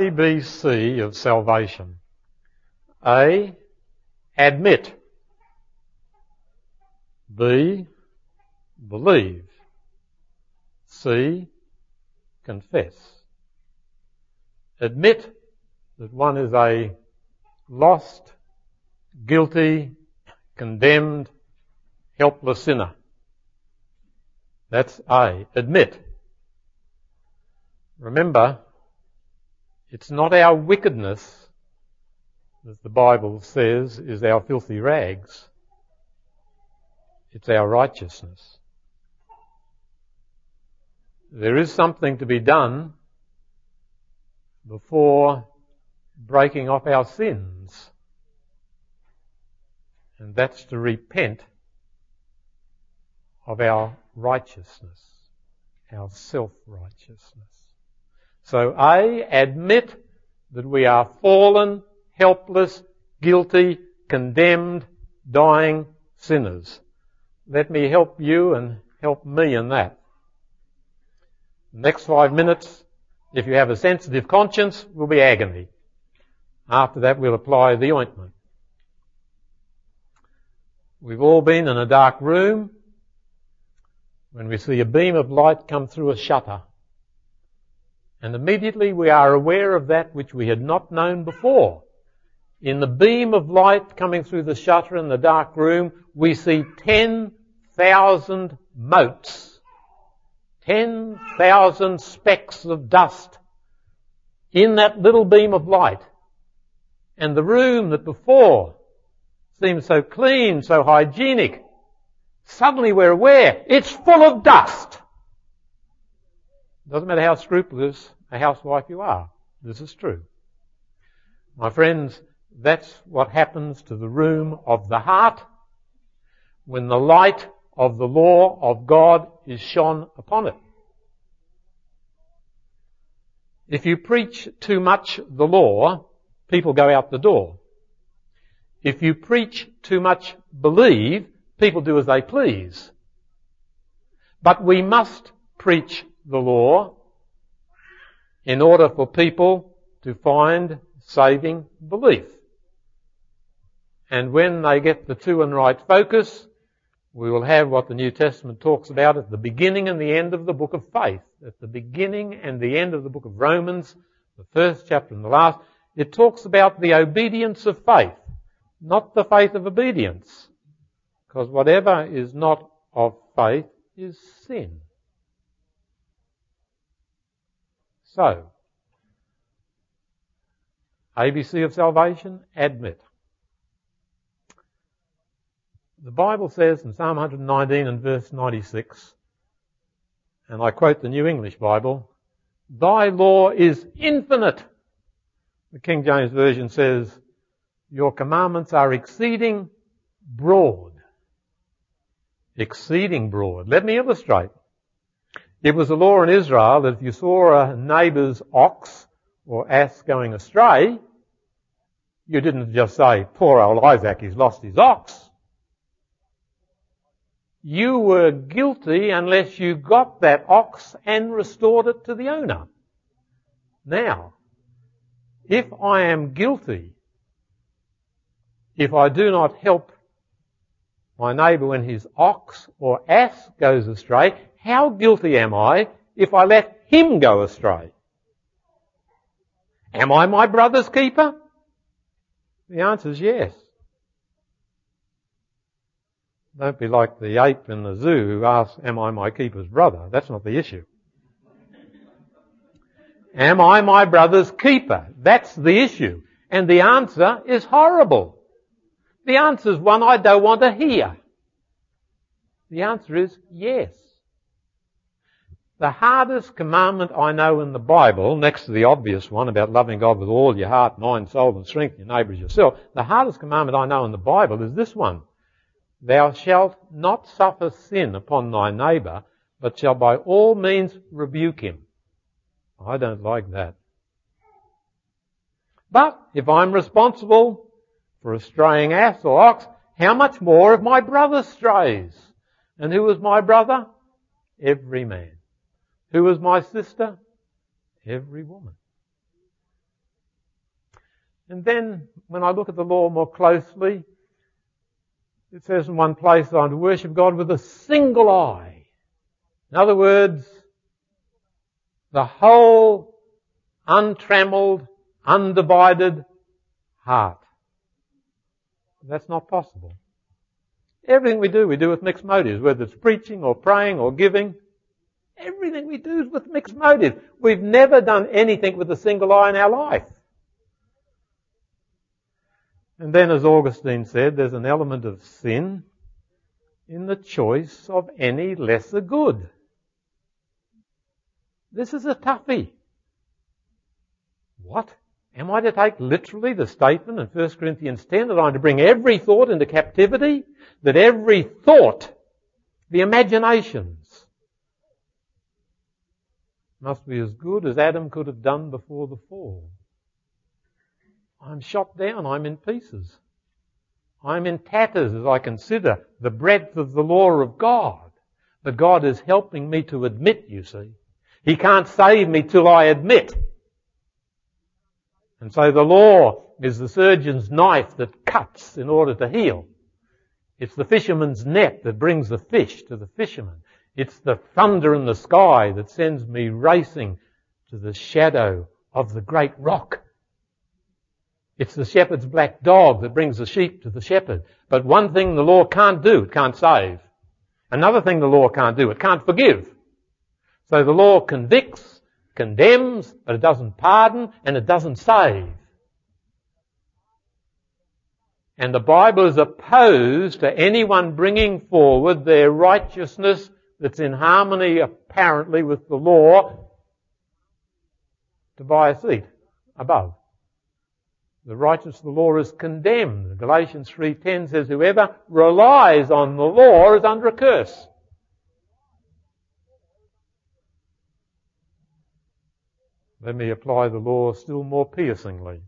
ABC of salvation. A. Admit. B. Believe. C. Confess. Admit that one is a lost, guilty, condemned, helpless sinner. That's A. Admit. Remember, it's not our wickedness, as the Bible says, is our filthy rags. It's our righteousness. There is something to be done before breaking off our sins. And that's to repent of our righteousness, our self-righteousness. So A, admit that we are fallen, helpless, guilty, condemned, dying sinners. Let me help you and help me in that. Next five minutes, if you have a sensitive conscience, will be agony. After that, we'll apply the ointment. We've all been in a dark room when we see a beam of light come through a shutter. And immediately we are aware of that which we had not known before. In the beam of light coming through the shutter in the dark room, we see 10,000 motes, 10,000 specks of dust in that little beam of light. And the room that before seemed so clean, so hygienic, suddenly we're aware it's full of dust. Doesn't matter how scrupulous a housewife you are. This is true. My friends, that's what happens to the room of the heart when the light of the law of God is shone upon it. If you preach too much the law, people go out the door. If you preach too much believe, people do as they please. But we must preach the law in order for people to find saving belief. And when they get the two and right focus, we will have what the New Testament talks about at the beginning and the end of the book of faith. At the beginning and the end of the book of Romans, the first chapter and the last, it talks about the obedience of faith, not the faith of obedience. Because whatever is not of faith is sin. So, ABC of salvation, admit. The Bible says in Psalm 119 and verse 96, and I quote the New English Bible, Thy law is infinite. The King James Version says, Your commandments are exceeding broad. Exceeding broad. Let me illustrate. It was a law in Israel that if you saw a neighbour's ox or ass going astray, you didn't just say, poor old Isaac, he's lost his ox. You were guilty unless you got that ox and restored it to the owner. Now, if I am guilty, if I do not help my neighbour when his ox or ass goes astray, how guilty am I if I let him go astray? Am I my brother's keeper? The answer is yes. Don't be like the ape in the zoo who asks, am I my keeper's brother? That's not the issue. Am I my brother's keeper? That's the issue. And the answer is horrible. The answer is one I don't want to hear. The answer is yes. The hardest commandment I know in the Bible, next to the obvious one about loving God with all your heart, mind, soul and strength, your neighbour as yourself, the hardest commandment I know in the Bible is this one. Thou shalt not suffer sin upon thy neighbour, but shall by all means rebuke him. I don't like that. But if I'm responsible for a straying ass or ox, how much more if my brother strays? And who is my brother? Every man. Who is my sister? Every woman. And then when I look at the law more closely, it says in one place that I'm to worship God with a single eye. In other words, the whole untrammeled, undivided heart. That's not possible. Everything we do, we do with mixed motives, whether it's preaching or praying or giving. Everything we do is with mixed motives. We've never done anything with a single eye in our life. And then as Augustine said, there's an element of sin in the choice of any lesser good. This is a toughie. What? Am I to take literally the statement in 1 Corinthians 10 that I'm to bring every thought into captivity? That every thought, the imaginations, must be as good as Adam could have done before the fall. I'm shot down. I'm in pieces. I'm in tatters as I consider the breadth of the law of God. But God is helping me to admit, you see. He can't save me till I admit. And so the law is the surgeon's knife that cuts in order to heal. It's the fisherman's net that brings the fish to the fisherman. It's the thunder in the sky that sends me racing to the shadow of the great rock. It's the shepherd's black dog that brings the sheep to the shepherd. But one thing the law can't do, it can't save. Another thing the law can't do, it can't forgive. So the law convicts, condemns, but it doesn't pardon and it doesn't save. And the Bible is opposed to anyone bringing forward their righteousness that's in harmony apparently with the law to buy a seat above. The righteousness of the law is condemned. Galatians 3.10 says, whoever relies on the law is under a curse. Let me apply the law still more piercingly.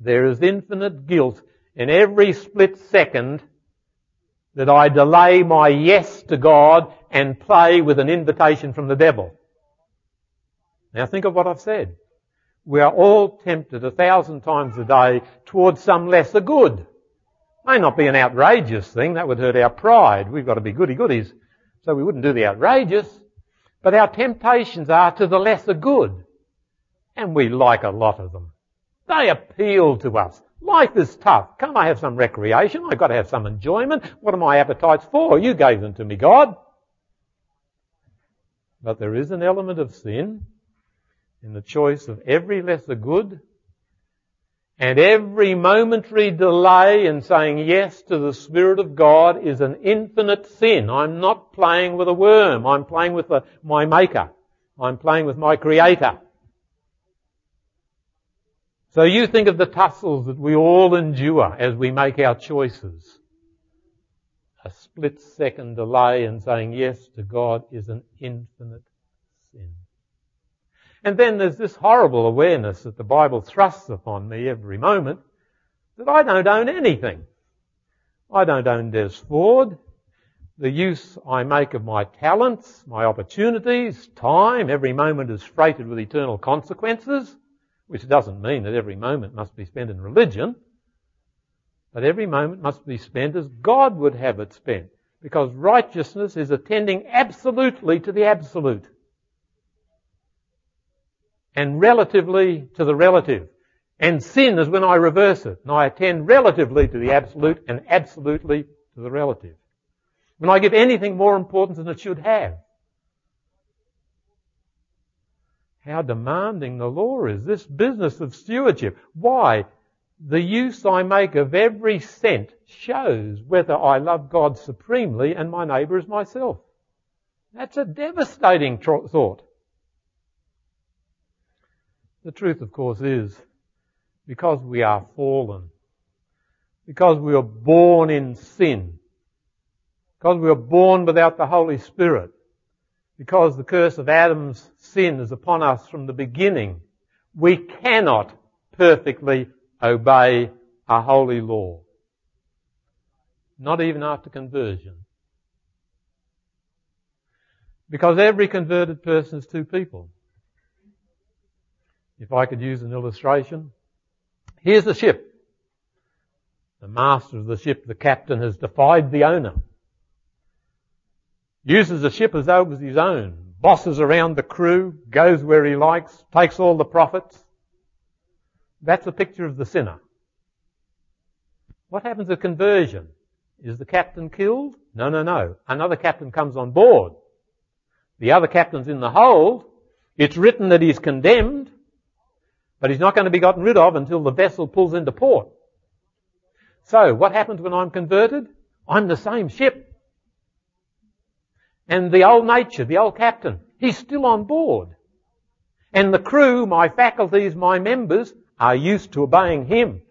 There is infinite guilt in every split second that I delay my yes to God and play with an invitation from the devil. Now think of what I've said. We are all tempted a thousand times a day towards some lesser good. May not be an outrageous thing, that would hurt our pride. We've got to be goody goodies, so we wouldn't do the outrageous. But our temptations are to the lesser good. And we like a lot of them. They appeal to us. Life is tough. Can't I have some recreation? I've got to have some enjoyment. What are my appetites for? You gave them to me, God. But there is an element of sin in the choice of every lesser good and every momentary delay in saying yes to the Spirit of God is an infinite sin. I'm not playing with a worm. I'm playing with the, my Maker. I'm playing with my Creator. So you think of the tussles that we all endure as we make our choices. A split second delay in saying yes to God is an infinite sin. And then there's this horrible awareness that the Bible thrusts upon me every moment that I don't own anything. I don't own Des Ford. The use I make of my talents, my opportunities, time, every moment is freighted with eternal consequences, which doesn't mean that every moment must be spent in religion, but every moment must be spent as God would have it spent, because righteousness is attending absolutely to the absolute and relatively to the relative. And sin is when I reverse it and I attend relatively to the absolute and absolutely to the relative. When I give anything more importance than it should have. How demanding the law is. This business of stewardship. Why? The use I make of every cent shows whether I love God supremely and my neighbour as myself. That's a devastating thought. The truth, of course, is because we are fallen, because we are born in sin, because we are born without the Holy Spirit, because the curse of Adam's sin is upon us from the beginning, we cannot perfectly obey a holy law. Not even after conversion. Because every converted person is two people. If I could use an illustration, Here's the ship. The master of the ship, the captain, has defied the owner. Uses the ship as though it was his own. Bosses around the crew, goes where he likes, takes all the profits. That's a picture of the sinner. What happens at conversion? Is the captain killed? No, no, no. Another captain comes on board. The other captain's in the hold. It's written that he's condemned, but he's not going to be gotten rid of until the vessel pulls into port. So, what happens when I'm converted? I'm the same ship. And the old nature, the old captain, he's still on board. And the crew, my faculties, my members, are used to obeying him.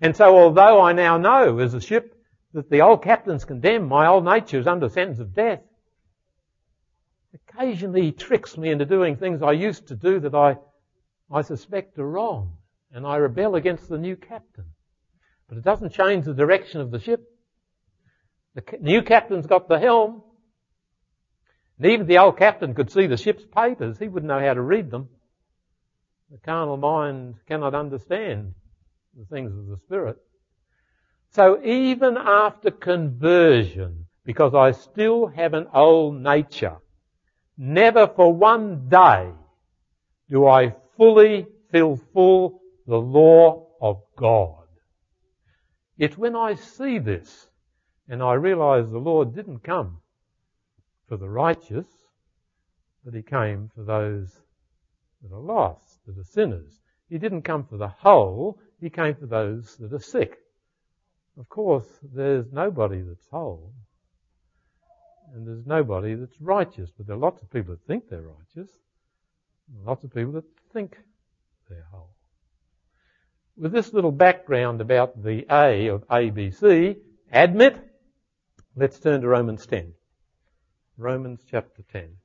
And so although I now know as a ship that the old captain's condemned, my old nature is under sentence of death, occasionally he tricks me into doing things I used to do that I, I suspect are wrong. And I rebel against the new captain. But it doesn't change the direction of the ship. The new captain's got the helm. And even the old captain could see the ship's papers. He wouldn't know how to read them. The carnal mind cannot understand the things of the Spirit. So even after conversion, because I still have an old nature, never for one day do I fully fulfill the law of God. It's when I see this and I realized the Lord didn't come for the righteous, but He came for those that are lost, that are sinners. He didn't come for the whole, he came for those that are sick. Of course, there's nobody that's whole. And there's nobody that's righteous. But there are lots of people that think they're righteous. lots of people that think they're whole. With this little background about the A of ABC, admit, let's turn to Romans 10. Romans chapter 10.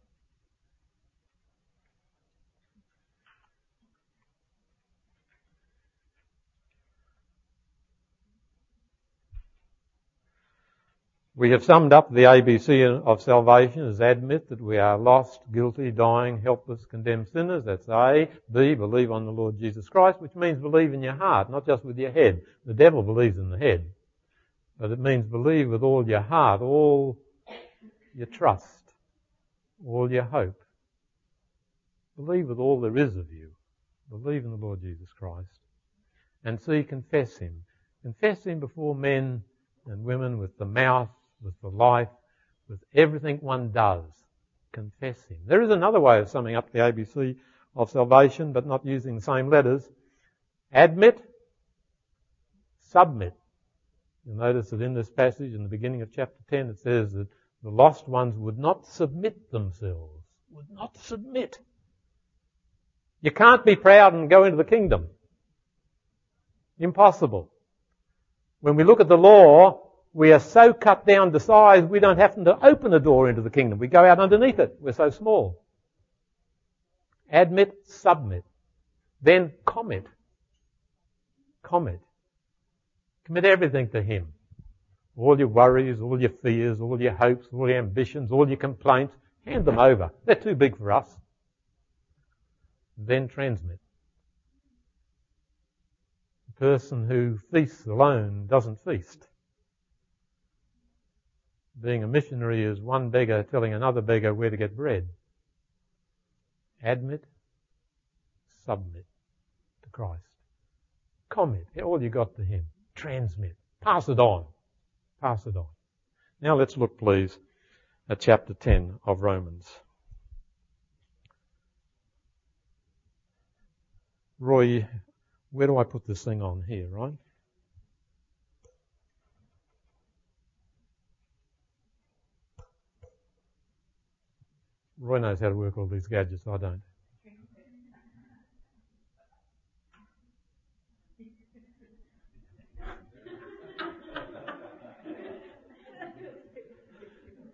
We have summed up the ABC of salvation as admit that we are lost, guilty, dying, helpless, condemned sinners. That's A. B. Believe on the Lord Jesus Christ, which means believe in your heart, not just with your head. The devil believes in the head. But it means believe with all your heart, all your trust, all your hope. Believe with all there is of you. Believe in the Lord Jesus Christ. And see, confess Him. Confess Him before men and women with the mouth with the life, with everything one does. Confess Him. There is another way of summing up the ABC of salvation, but not using the same letters. Admit, submit. You'll notice that in this passage, in the beginning of chapter 10, it says that the lost ones would not submit themselves. Would not submit. You can't be proud and go into the kingdom. Impossible. When we look at the law, we are so cut down to size we don't have to open the door into the kingdom. We go out underneath it. We're so small. Admit, submit. Then commit. Commit. Commit everything to Him. All your worries, all your fears, all your hopes, all your ambitions, all your complaints, hand them over. They're too big for us. Then transmit. The person who feasts alone doesn't feast. Being a missionary is one beggar telling another beggar where to get bread. Admit, submit to Christ. Commit all you got to Him. Transmit. Pass it on. Pass it on. Now let's look please at chapter 10 of Romans. Roy, where do I put this thing on here, right? Roy knows how to work all these gadgets, I don't.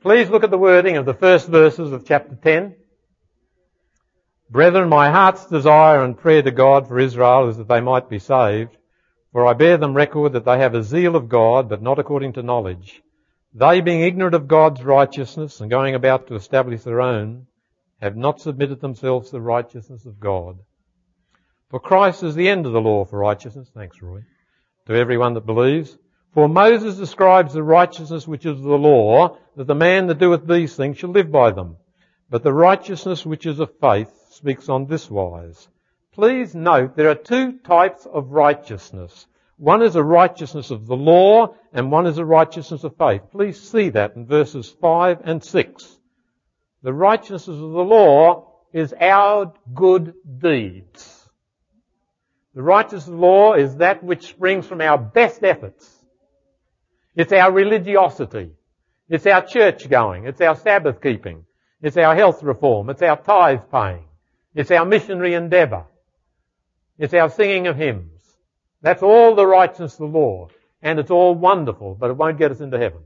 Please look at the wording of the first verses of chapter 10. Brethren, my heart's desire and prayer to God for Israel is that they might be saved. For I bear them record that they have a zeal of God, but not according to knowledge. They, being ignorant of God's righteousness and going about to establish their own, have not submitted themselves to the righteousness of God. For Christ is the end of the law for righteousness. Thanks, Roy. To everyone that believes. For Moses describes the righteousness which is the law, that the man that doeth these things shall live by them. But the righteousness which is of faith speaks on this wise. Please note there are two types of righteousness. One is a righteousness of the law and one is a righteousness of faith. Please see that in verses 5 and 6. The righteousness of the law is our good deeds. The righteousness of the law is that which springs from our best efforts. It's our religiosity. It's our church going. It's our Sabbath keeping. It's our health reform. It's our tithe paying. It's our missionary endeavour. It's our singing of hymns. That's all the righteousness of the law. And it's all wonderful, but it won't get us into heaven.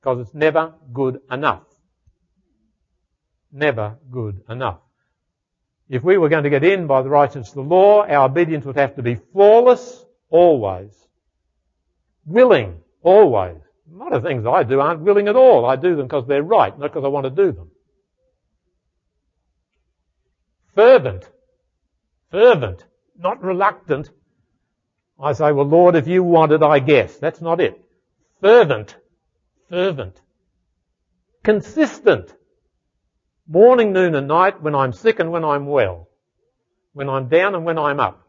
Because it's never good enough. Never good enough. If we were going to get in by the righteousness of the law, our obedience would have to be flawless always. Willing always. A lot of things I do aren't willing at all. I do them because they're right, not because I want to do them. Fervent. Fervent. Not reluctant. I say, well Lord, if you want it, I guess. That's not it. Fervent. Fervent. Consistent. Morning, noon and night, when I'm sick and when I'm well. When I'm down and when I'm up.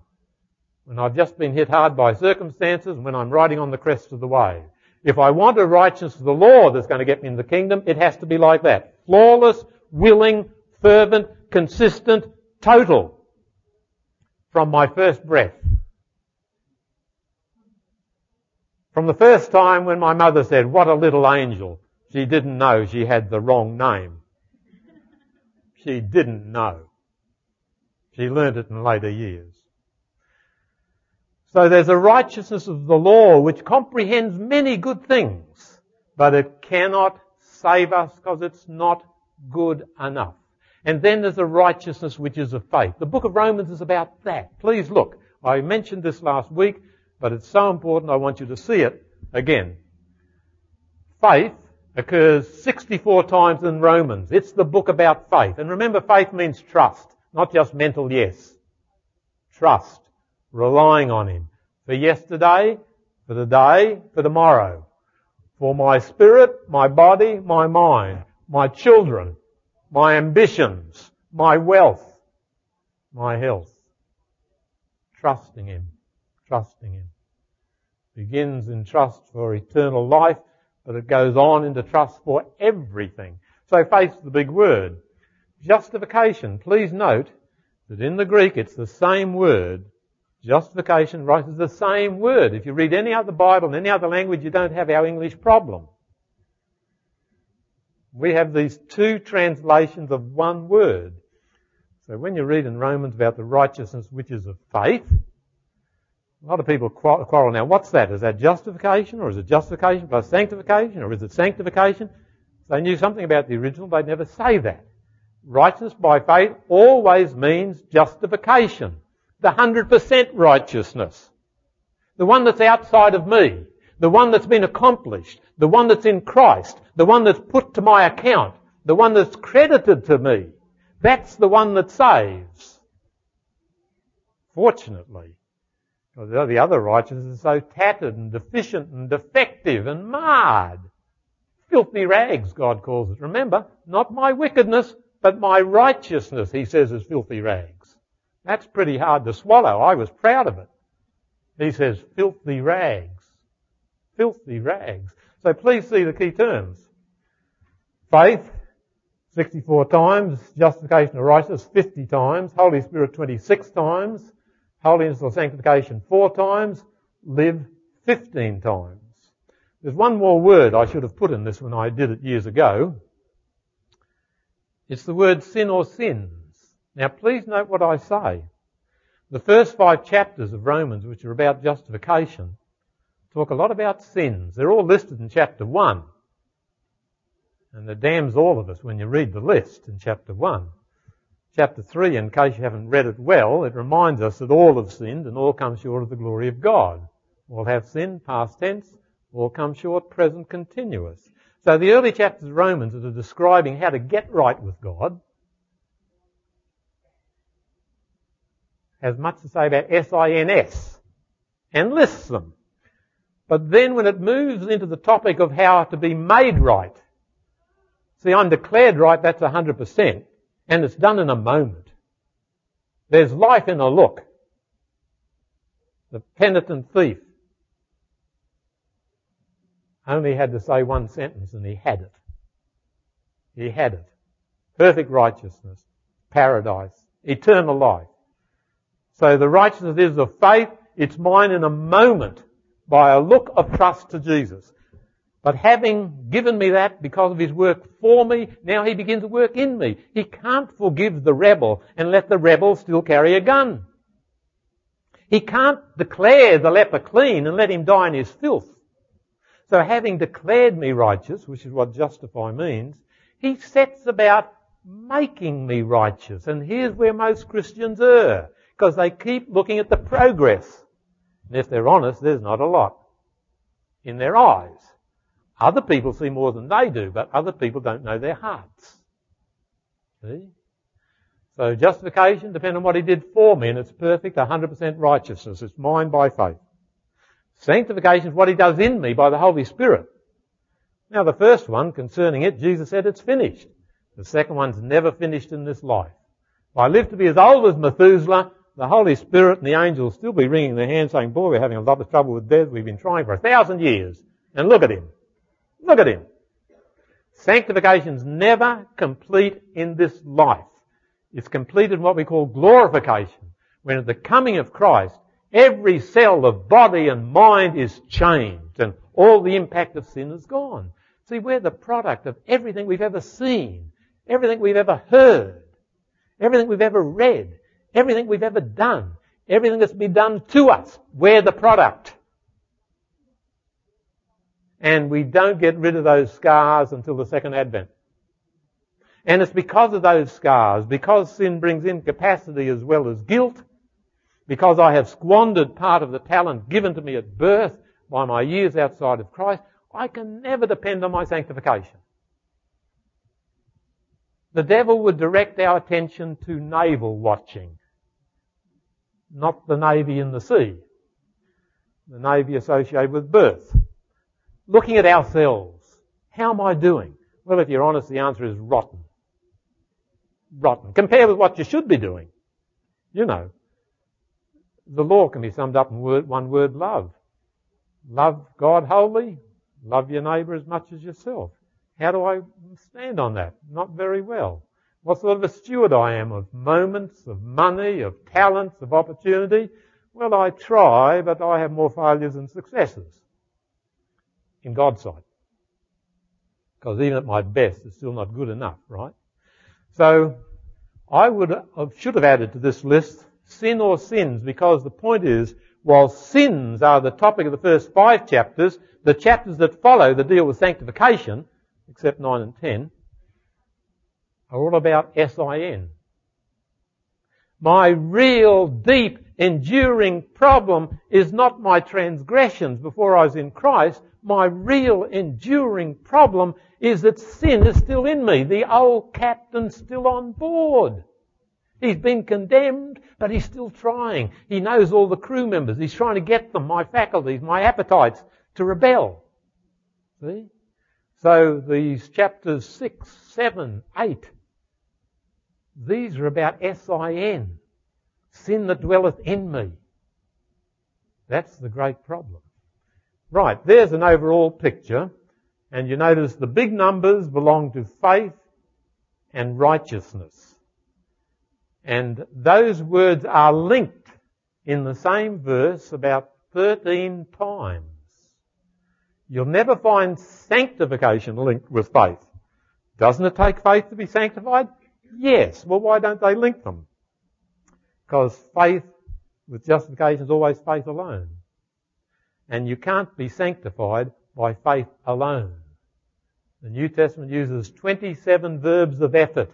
When I've just been hit hard by circumstances and when I'm riding on the crest of the wave. If I want a righteousness of the law that's going to get me in the kingdom, it has to be like that. Flawless, willing, fervent, consistent, total. From my first breath. From the first time when my mother said, what a little angel, she didn't know she had the wrong name. She didn't know. She learned it in later years. So there's a righteousness of the law which comprehends many good things, but it cannot save us because it's not good enough. And then there's a righteousness which is of faith. The book of Romans is about that. Please look. I mentioned this last week, but it's so important I want you to see it again. Faith occurs 64 times in Romans. It's the book about faith. And remember, faith means trust, not just mental yes. Trust. Relying on Him. For yesterday, for the day, for tomorrow. For my spirit, my body, my mind, my children, my ambitions, my wealth, my health. Trusting Him. Trusting Him. Begins in trust for eternal life but it goes on into trust for everything. So face the big word. Justification. Please note that in the Greek it's the same word. Justification, right, is the same word. If you read any other Bible in any other language, you don't have our English problem. We have these two translations of one word. So when you read in Romans about the righteousness which is of faith, a lot of people quarrel now. What's that? Is that justification or is it justification plus sanctification or is it sanctification? If they knew something about the original, they'd never say that. Righteousness by faith always means justification. The 100% righteousness. The one that's outside of me. The one that's been accomplished. The one that's in Christ. The one that's put to my account. The one that's credited to me. That's the one that saves. Fortunately, the other righteousness is so tattered and deficient and defective and marred. Filthy rags, God calls it. Remember, not my wickedness, but my righteousness, he says, is filthy rags. That's pretty hard to swallow. I was proud of it. He says, filthy rags. Filthy rags. So please see the key terms. Faith, 64 times. Justification of righteousness, 50 times. Holy Spirit, 26 times holiness or sanctification four times, live 15 times. There's one more word I should have put in this when I did it years ago. It's the word sin or sins. Now please note what I say. The first five chapters of Romans, which are about justification, talk a lot about sins. They're all listed in chapter 1. And it damns all of us when you read the list in chapter 1 chapter 3, in case you haven't read it well, it reminds us that all have sinned and all come short of the glory of God. All have sinned, past tense, all come short, present continuous. So the early chapters of Romans are describing how to get right with God, has much to say about S-I-N-S and lists them. But then when it moves into the topic of how to be made right, see I'm declared right, that's 100%, and it's done in a moment. There's life in a look. The penitent thief only had to say one sentence and he had it. He had it. Perfect righteousness, paradise, eternal life. So the righteousness is of faith. It's mine in a moment by a look of trust to Jesus. But having given me that because of his work for me, now he begins to work in me. He can't forgive the rebel and let the rebel still carry a gun. He can't declare the leper clean and let him die in his filth. So having declared me righteous, which is what justify means, he sets about making me righteous. And here's where most Christians err, because they keep looking at the progress. And if they're honest, there's not a lot in their eyes. Other people see more than they do, but other people don't know their hearts. See? So justification depends on what he did for me, and it's perfect, 100% righteousness. It's mine by faith. Sanctification is what he does in me by the Holy Spirit. Now the first one, concerning it, Jesus said it's finished. The second one's never finished in this life. If I live to be as old as Methuselah, the Holy Spirit and the angels still be wringing their hands saying, boy, we're having a lot of trouble with Des. We've been trying for a thousand years. And look at him. Look at him. Sanctification's never complete in this life. It's completed in what we call glorification. When at the coming of Christ, every cell of body and mind is changed and all the impact of sin is gone. See, we're the product of everything we've ever seen, everything we've ever heard, everything we've ever read, everything we've ever done, everything that's been done to us. We're the product. And we don't get rid of those scars until the second advent. And it's because of those scars, because sin brings incapacity as well as guilt, because I have squandered part of the talent given to me at birth by my years outside of Christ, I can never depend on my sanctification. The devil would direct our attention to navel watching, not the navy in the sea, the navy associated with birth. Looking at ourselves, how am I doing? Well, if you're honest, the answer is rotten. Rotten. Compare with what you should be doing. You know, the law can be summed up in word, one word, love. Love God wholly, love your neighbour as much as yourself. How do I stand on that? Not very well. What sort of a steward I am of moments, of money, of talents, of opportunity? Well, I try, but I have more failures than successes in God's sight. Because even at my best, it's still not good enough, right? So, I would should have added to this list sin or sins, because the point is, while sins are the topic of the first five chapters, the chapters that follow that deal with sanctification, except 9 and 10, are all about S-I-N. My real, deep, enduring problem is not my transgressions before I was in Christ. My real, enduring problem is that sin is still in me. The old captain's still on board. He's been condemned, but he's still trying. He knows all the crew members. He's trying to get them, my faculties, my appetites, to rebel. See? So these chapters 6, 7, 8, these are about S-I-N. Sin that dwelleth in me. That's the great problem. Right, there's an overall picture. And you notice the big numbers belong to faith and righteousness. And those words are linked in the same verse about 13 times. You'll never find sanctification linked with faith. Doesn't it take faith to be sanctified? Yes. Well, why don't they link them? Because faith with justification is always faith alone. And you can't be sanctified by faith alone. The New Testament uses 27 verbs of effort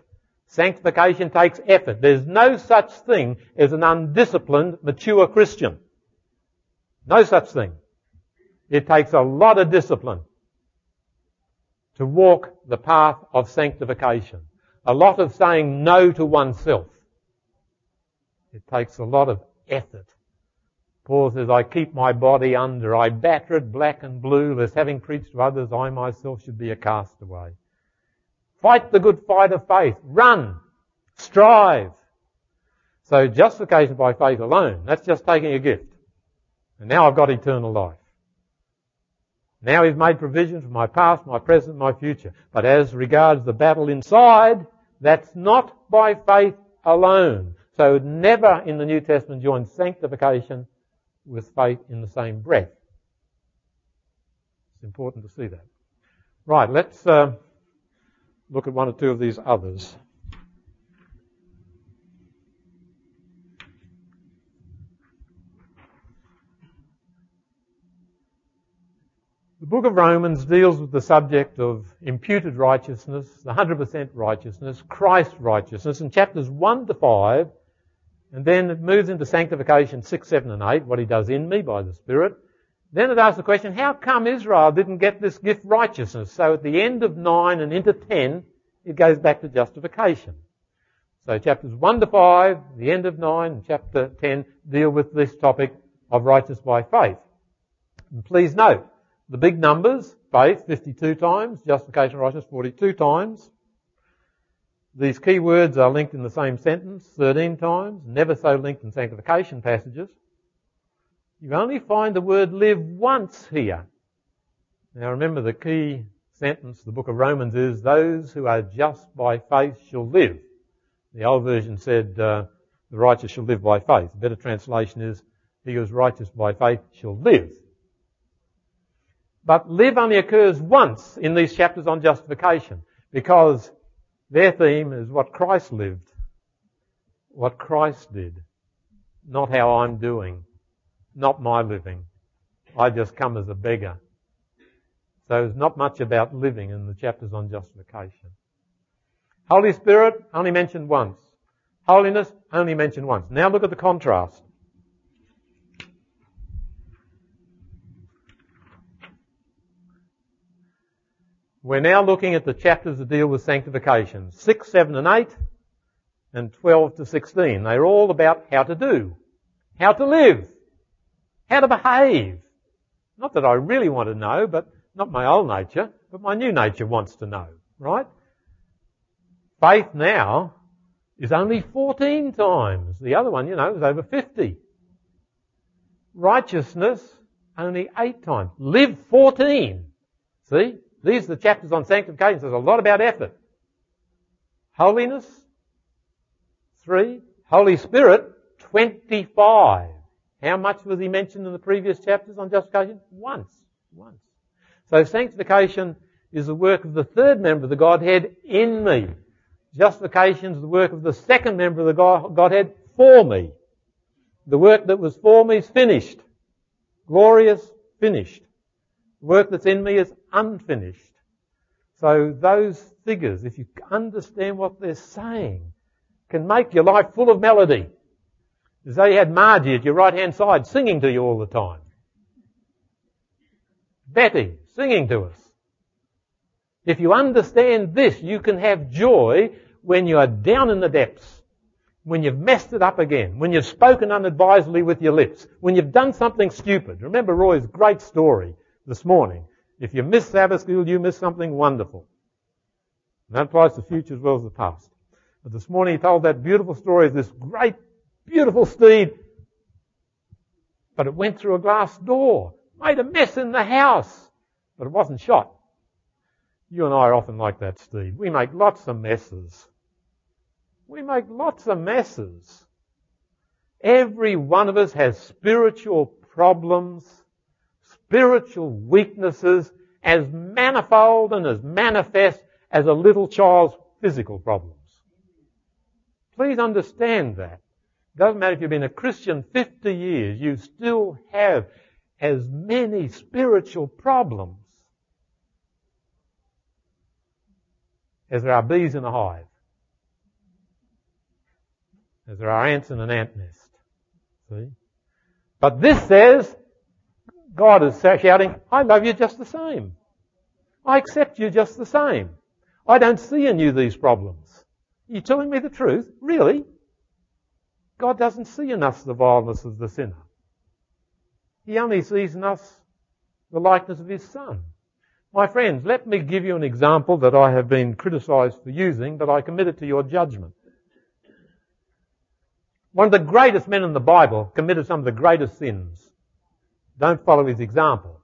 Sanctification takes effort. There's no such thing as an undisciplined, mature Christian. No such thing. It takes a lot of discipline to walk the path of sanctification. A lot of saying no to oneself. It takes a lot of effort. Paul says, I keep my body under. I batter it black and blue, lest having preached to others, I myself should be a castaway. Fight the good fight of faith. Run. Strive. So justification by faith alone, that's just taking a gift. And now I've got eternal life. Now He's made provision for my past, my present, my future. But as regards the battle inside, that's not by faith alone. So never in the New Testament join sanctification with faith in the same breath. It's important to see that. Right, let's uh, look at one or two of these others. The book of Romans deals with the subject of imputed righteousness, the 100% righteousness, Christ's righteousness, in chapters 1 to 5, and then it moves into sanctification 6, 7 and 8, what he does in me by the Spirit. Then it asks the question, how come Israel didn't get this gift righteousness? So at the end of 9 and into 10, it goes back to justification. So chapters 1 to 5, the end of 9, and chapter 10 deal with this topic of righteousness by faith. And please note, the big numbers, faith 52 times, justification righteousness 42 times. These key words are linked in the same sentence 13 times, never so linked in sanctification passages. You only find the word live once here. Now remember the key sentence, the book of Romans is, those who are just by faith shall live. The old version said, uh, the righteous shall live by faith. A better translation is, he who is righteous by faith shall live. But live only occurs once in these chapters on justification because their theme is what Christ lived, what Christ did, not how I'm doing, not my living. I just come as a beggar. So there's not much about living in the chapters on justification. Holy Spirit, only mentioned once. Holiness, only mentioned once. Now look at the contrast. We're now looking at the chapters that deal with sanctification. 6, 7 and 8 and 12 to 16. They're all about how to do, how to live, how to behave. Not that I really want to know, but not my old nature, but my new nature wants to know, right? Faith now is only 14 times. The other one, you know, is over 50. Righteousness, only 8 times. Live 14. See? These are the chapters on sanctification. There's a lot about effort. Holiness, three. Holy Spirit, 25. How much was he mentioned in the previous chapters on justification? Once. Once. So sanctification is the work of the third member of the Godhead in me. Justification is the work of the second member of the Godhead for me. The work that was for me is finished. Glorious, finished. Work that's in me is unfinished. So those figures, if you understand what they're saying, can make your life full of melody. As though you had Margie at your right hand side singing to you all the time. Betty singing to us. If you understand this, you can have joy when you are down in the depths, when you've messed it up again, when you've spoken unadvisedly with your lips, when you've done something stupid. Remember Roy's great story this morning. If you miss Sabbath school, you miss something wonderful. And that applies to the future as well as the past. But this morning he told that beautiful story of this great, beautiful steed, but it went through a glass door, made a mess in the house, but it wasn't shot. You and I are often like that, Steve. We make lots of messes. We make lots of messes. Every one of us has spiritual problems spiritual weaknesses as manifold and as manifest as a little child's physical problems. Please understand that. Doesn't matter if you've been a Christian 50 years, you still have as many spiritual problems as there are bees in a hive, as there are ants in an ant nest. See? But this says God is shouting, I love you just the same. I accept you just the same. I don't see in you these problems. You're telling me the truth? Really? God doesn't see in us the vileness of the sinner. He only sees in us the likeness of His Son. My friends, let me give you an example that I have been criticised for using, but I commit it to your judgment. One of the greatest men in the Bible committed some of the greatest sins. Don't follow his example.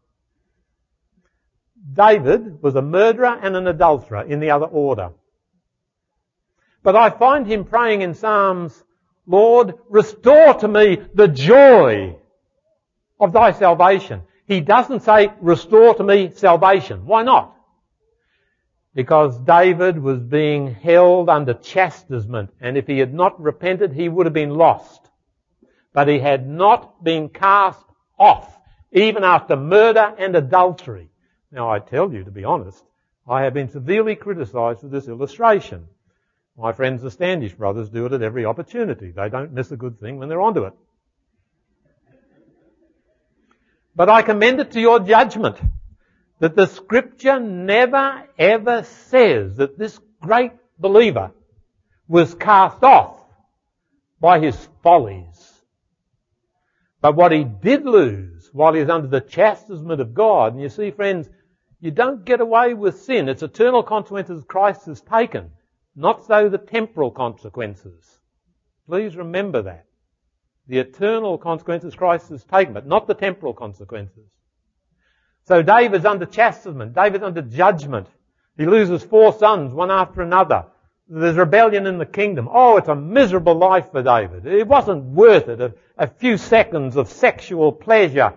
David was a murderer and an adulterer in the other order. But I find him praying in Psalms, Lord, restore to me the joy of thy salvation. He doesn't say, restore to me salvation. Why not? Because David was being held under chastisement, and if he had not repented, he would have been lost. But he had not been cast off, even after murder and adultery. Now I tell you, to be honest, I have been severely criticised for this illustration. My friends the Standish brothers do it at every opportunity. They don't miss a good thing when they're onto it. But I commend it to your judgment that the scripture never ever says that this great believer was cast off by his follies. But what he did lose while he was under the chastisement of God, and you see friends, you don't get away with sin. Its eternal consequences Christ has taken, not so the temporal consequences. Please remember that. The eternal consequences Christ has taken, but not the temporal consequences. So David's under chastisement. David's under judgment. He loses four sons, one after another. There's rebellion in the kingdom. Oh, it's a miserable life for David. It wasn't worth it. A, a few seconds of sexual pleasure.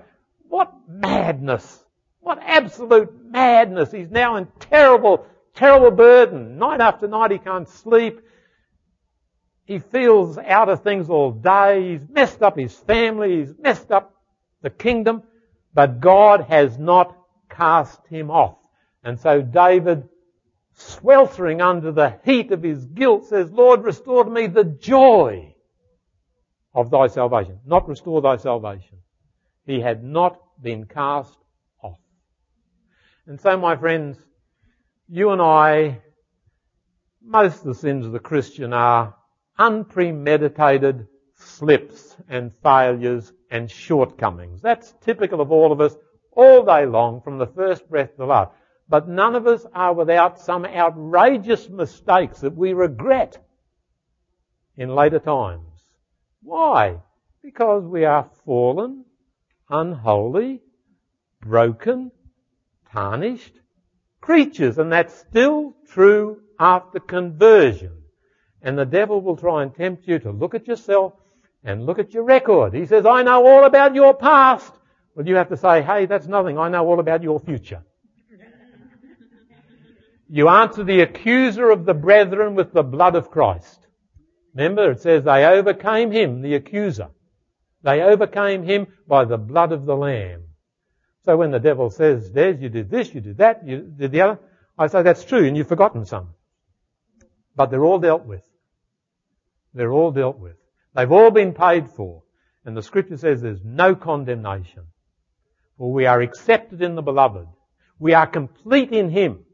What madness. What absolute madness. He's now in terrible, terrible burden. Night after night he can't sleep. He feels out of things all day. He's messed up his family. He's messed up the kingdom. But God has not cast him off. And so David, sweltering under the heat of his guilt, says, Lord, restore to me the joy of thy salvation. Not restore thy salvation. He had not been cast off. And so, my friends, you and I, most of the sins of the Christian are unpremeditated slips and failures and shortcomings. That's typical of all of us all day long from the first breath to the last. But none of us are without some outrageous mistakes that we regret in later times. Why? Because we are fallen, unholy, broken, tarnished creatures. And that's still true after conversion. And the devil will try and tempt you to look at yourself and look at your record. He says, I know all about your past. Well, you have to say, hey, that's nothing. I know all about your future. You answer the accuser of the brethren with the blood of Christ. Remember, it says they overcame him, the accuser. They overcame him by the blood of the Lamb. So when the devil says, Des, you did this, you did that, you did the other, I say that's true and you've forgotten some. But they're all dealt with. They're all dealt with. They've all been paid for. And the scripture says there's no condemnation. For we are accepted in the beloved. We are complete in Him.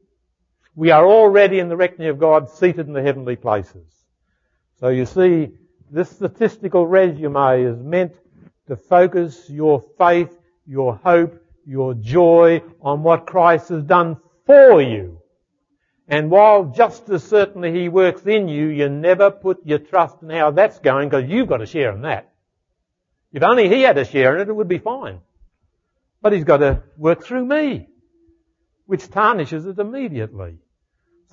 We are already in the reckoning of God seated in the heavenly places. So you see, this statistical resume is meant to focus your faith, your hope, your joy on what Christ has done for you. And while just as certainly He works in you, you never put your trust in how that's going because you've got a share in that. If only He had a share in it, it would be fine. But He's got to work through me, which tarnishes it immediately.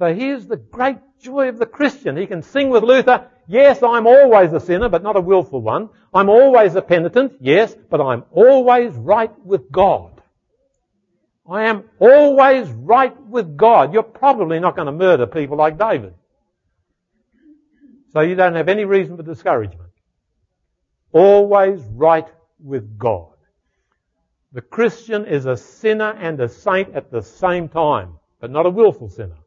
So here's the great joy of the Christian. He can sing with Luther, yes, I'm always a sinner, but not a willful one. I'm always a penitent, yes, but I'm always right with God. I am always right with God. You're probably not going to murder people like David. So you don't have any reason for discouragement. Always right with God. The Christian is a sinner and a saint at the same time, but not a willful sinner.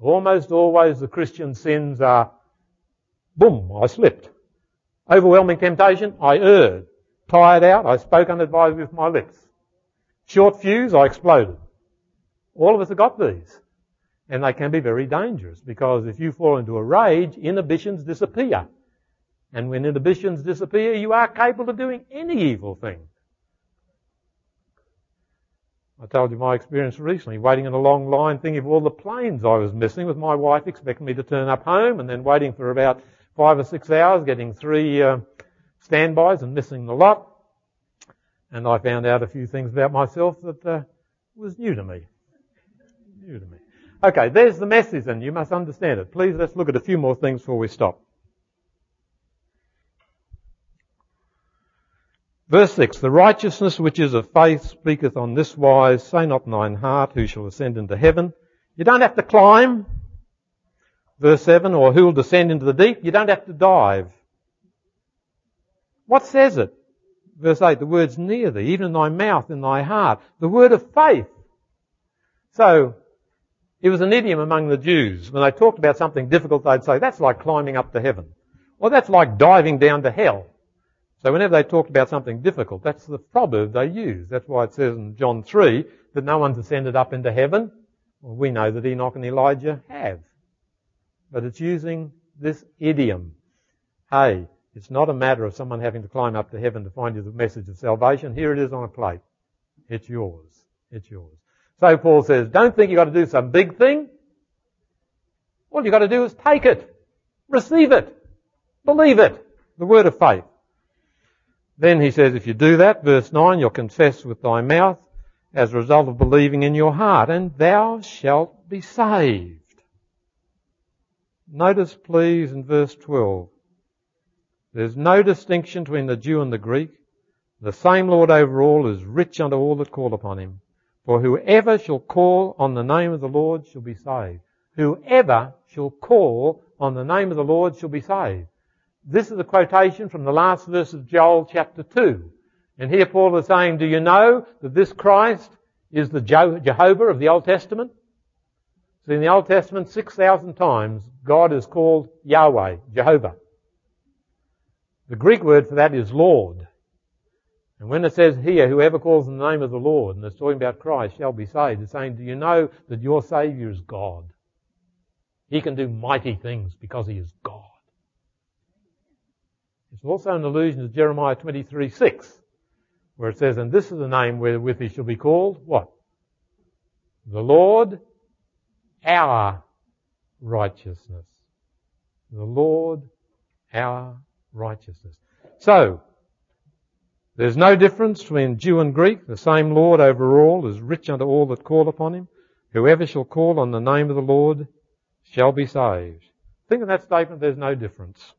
Almost always the Christian sins are, boom, I slipped. Overwhelming temptation, I erred. Tired out, I spoke unadvised with my lips. Short fuse, I exploded. All of us have got these. And they can be very dangerous because if you fall into a rage, inhibitions disappear. And when inhibitions disappear, you are capable of doing any evil thing. I told you my experience recently, waiting in a long line, thinking of all the planes I was missing with my wife expecting me to turn up home and then waiting for about five or six hours, getting three uh, standbys and missing the lot. And I found out a few things about myself that uh, was new to me. New to me. Okay, there's the message and you must understand it. Please let's look at a few more things before we stop. Verse 6, The righteousness which is of faith speaketh on this wise, say not in thine heart, who shall ascend into heaven. You don't have to climb. Verse 7, or who will descend into the deep. You don't have to dive. What says it? Verse 8, the word's near thee, even in thy mouth, in thy heart. The word of faith. So, it was an idiom among the Jews. When they talked about something difficult, they'd say, that's like climbing up to heaven. Or that's like diving down to hell. So whenever they talked about something difficult, that's the proverb they use. That's why it says in John 3 that no one's ascended up into heaven. Well, we know that Enoch and Elijah have. But it's using this idiom. Hey, it's not a matter of someone having to climb up to heaven to find you the message of salvation. Here it is on a plate. It's yours. It's yours. So Paul says, don't think you've got to do some big thing. All you've got to do is take it. Receive it. Believe it. The word of faith. Then he says, if you do that, verse 9, you'll confess with thy mouth as a result of believing in your heart, and thou shalt be saved. Notice please in verse 12, there's no distinction between the Jew and the Greek. The same Lord over all is rich unto all that call upon him. For whoever shall call on the name of the Lord shall be saved. Whoever shall call on the name of the Lord shall be saved. This is a quotation from the last verse of Joel chapter 2. And here Paul is saying, do you know that this Christ is the Jehovah of the Old Testament? So in the Old Testament, 6,000 times, God is called Yahweh, Jehovah. The Greek word for that is Lord. And when it says here, whoever calls in the name of the Lord, and it's talking about Christ, shall be saved, it's saying, do you know that your Saviour is God? He can do mighty things because He is God. It's also an allusion to Jeremiah 23, 6, where it says, and this is the name wherewith he shall be called, what? The Lord, our righteousness. The Lord, our righteousness. So, there's no difference between Jew and Greek. The same Lord over all is rich unto all that call upon him. Whoever shall call on the name of the Lord shall be saved. Think of that statement, there's no difference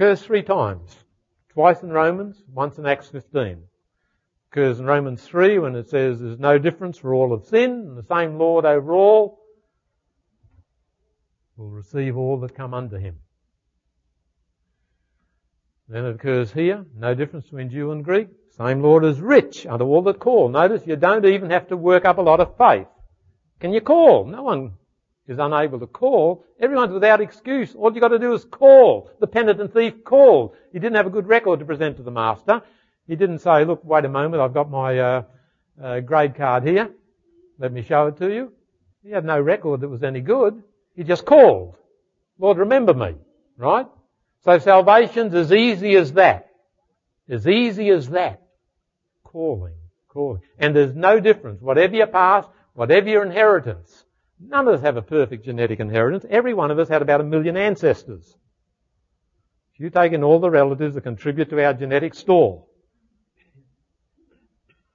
occurs three times. Twice in Romans, once in Acts 15. Occurs in Romans 3 when it says there's no difference for all of sin, and the same Lord over all will receive all that come under him. Then it occurs here, no difference between Jew and Greek. Same Lord is rich unto all that call. Notice you don't even have to work up a lot of faith. Can you call? No one is unable to call, everyone's without excuse. All you've got to do is call. The penitent thief called. He didn't have a good record to present to the master. He didn't say, look, wait a moment, I've got my uh, uh, grade card here. Let me show it to you. He had no record that was any good. He just called. Lord, remember me. Right? So salvation's as easy as that. As easy as that. Calling. Calling. And there's no difference. Whatever your past, whatever your inheritance, None of us have a perfect genetic inheritance. Every one of us had about a million ancestors. If you take in all the relatives that contribute to our genetic store,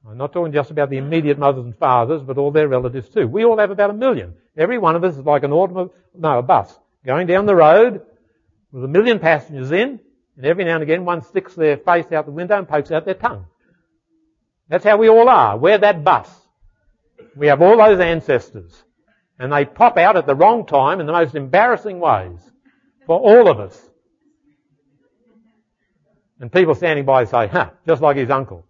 I'm not talking just about the immediate mothers and fathers, but all their relatives too. We all have about a million. Every one of us is like an automobile, no, a bus, going down the road with a million passengers in, and every now and again one sticks their face out the window and pokes out their tongue. That's how we all are. We're that bus. We have all those ancestors. And they pop out at the wrong time in the most embarrassing ways for all of us. And people standing by say, huh, just like his uncle.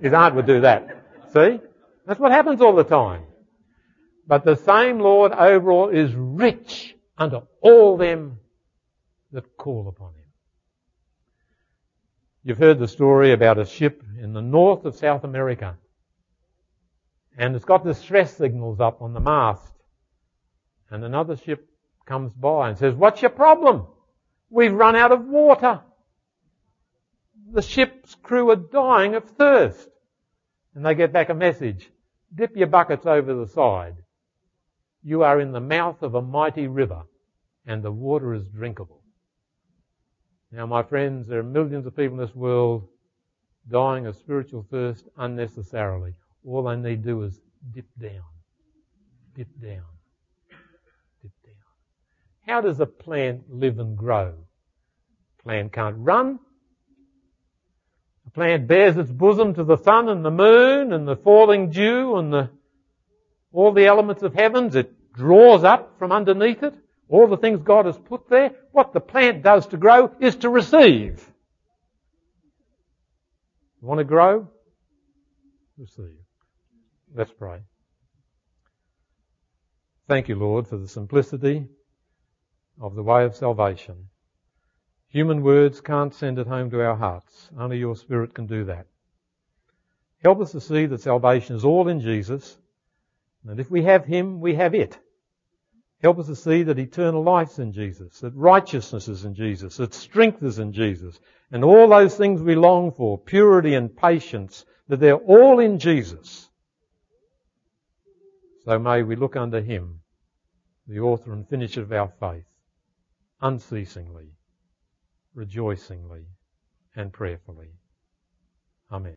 His aunt would do that. See? That's what happens all the time. But the same Lord overall is rich unto all them that call upon him. You've heard the story about a ship in the north of South America. And it's got the stress signals up on the mast and another ship comes by and says, what's your problem? We've run out of water. The ship's crew are dying of thirst. And they get back a message. Dip your buckets over the side. You are in the mouth of a mighty river and the water is drinkable. Now my friends, there are millions of people in this world dying of spiritual thirst unnecessarily. All they need to do is dip down. Dip down. How does a plant live and grow? A plant can't run. A plant bears its bosom to the sun and the moon and the falling dew and the, all the elements of heavens. It draws up from underneath it all the things God has put there. What the plant does to grow is to receive. You want to grow? Receive. Let's pray. Thank you, Lord, for the simplicity of the way of salvation. Human words can't send it home to our hearts. Only your Spirit can do that. Help us to see that salvation is all in Jesus, and if we have Him, we have it. Help us to see that eternal life's in Jesus, that righteousness is in Jesus, that strength is in Jesus, and all those things we long for, purity and patience, that they're all in Jesus. So may we look unto Him, the author and finisher of our faith, unceasingly, rejoicingly, and prayerfully. Amen.